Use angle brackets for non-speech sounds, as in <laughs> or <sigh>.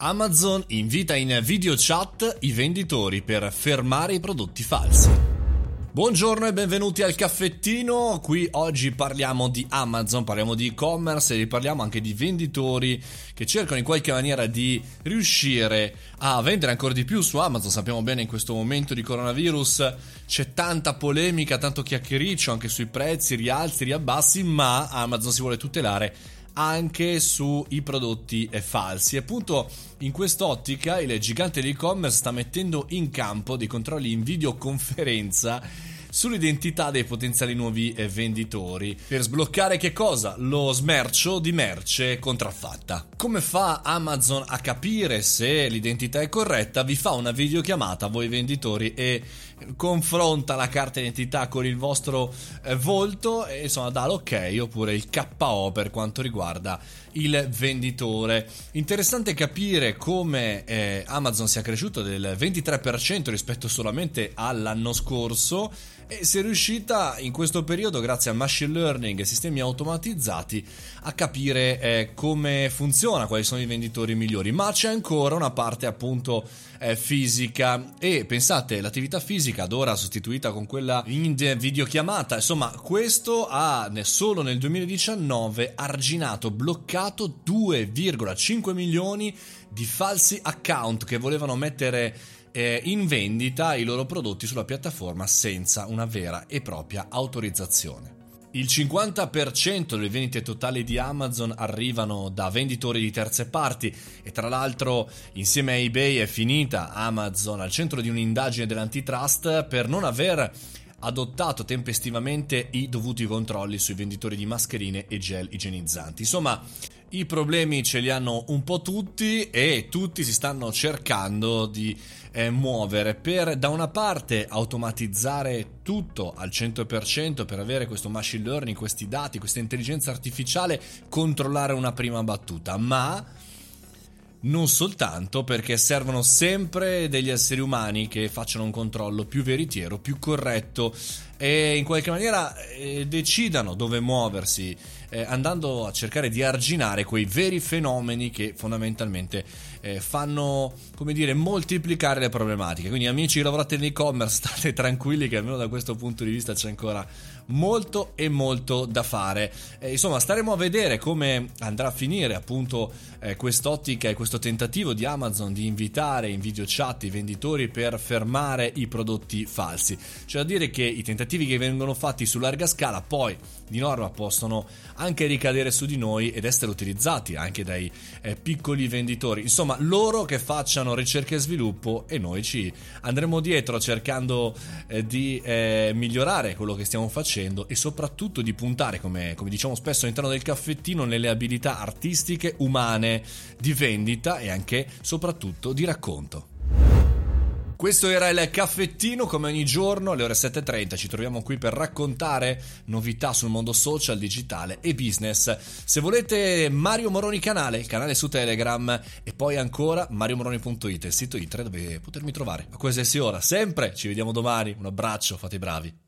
Amazon invita in video chat i venditori per fermare i prodotti falsi. Buongiorno e benvenuti al caffettino. Qui oggi parliamo di Amazon, parliamo di e-commerce e parliamo anche di venditori che cercano in qualche maniera di riuscire a vendere ancora di più su Amazon. Sappiamo bene in questo momento di coronavirus c'è tanta polemica, tanto chiacchiericcio anche sui prezzi, rialzi, riabbassi, ma Amazon si vuole tutelare anche sui prodotti falsi. Appunto, in quest'ottica il gigante dell'e-commerce sta mettendo in campo dei controlli in videoconferenza sull'identità dei potenziali nuovi eh, venditori per sbloccare che cosa? Lo smercio di merce contraffatta. Come fa Amazon a capire se l'identità è corretta? Vi fa una videochiamata a voi venditori e confronta la carta identità con il vostro eh, volto e insomma dà l'ok oppure il KO per quanto riguarda il venditore. Interessante capire come eh, Amazon sia cresciuto del 23% rispetto solamente all'anno scorso e si è riuscita in questo periodo, grazie al machine learning e sistemi automatizzati, a capire eh, come funziona, quali sono i venditori migliori. Ma c'è ancora una parte appunto eh, fisica e pensate, l'attività fisica ad ora sostituita con quella in videochiamata, insomma, questo ha solo nel 2019 arginato, bloccato 2,5 milioni di falsi account che volevano mettere eh, in vendita i loro prodotti sulla piattaforma senza una vera e propria autorizzazione. Il 50% delle vendite totali di Amazon arrivano da venditori di terze parti e tra l'altro insieme a eBay è finita Amazon al centro di un'indagine dell'antitrust per non aver adottato tempestivamente i dovuti controlli sui venditori di mascherine e gel igienizzanti. Insomma, i problemi ce li hanno un po' tutti e tutti si stanno cercando di eh, muovere per da una parte automatizzare tutto al 100% per avere questo machine learning, questi dati, questa intelligenza artificiale, controllare una prima battuta, ma non soltanto perché servono sempre degli esseri umani che facciano un controllo più veritiero, più corretto e in qualche maniera eh, decidano dove muoversi, eh, andando a cercare di arginare quei veri fenomeni che fondamentalmente eh, fanno, come dire, moltiplicare le problematiche. Quindi amici che lavorate nell'e-commerce, <laughs> state tranquilli che almeno da questo punto di vista c'è ancora molto e molto da fare. Eh, insomma, staremo a vedere come andrà a finire appunto eh, quest'ottica e questo tentativo di Amazon di invitare in video chat i venditori per fermare i prodotti falsi. C'è da dire che i tentativi che vengono fatti su larga scala poi di norma possono anche ricadere su di noi ed essere utilizzati anche dai eh, piccoli venditori. Insomma, loro che facciano ricerca e sviluppo e noi ci andremo dietro cercando eh, di eh, migliorare quello che stiamo facendo e soprattutto di puntare, come, come diciamo spesso all'interno del caffettino, nelle abilità artistiche, umane, di vendita e anche soprattutto di racconto. Questo era il caffettino, come ogni giorno alle ore 7.30 ci troviamo qui per raccontare novità sul mondo social, digitale e business. Se volete Mario Moroni canale, il canale su Telegram e poi ancora mariomoroni.it, il sito internet dove potermi trovare a qualsiasi ora. Sempre, ci vediamo domani, un abbraccio, fate i bravi.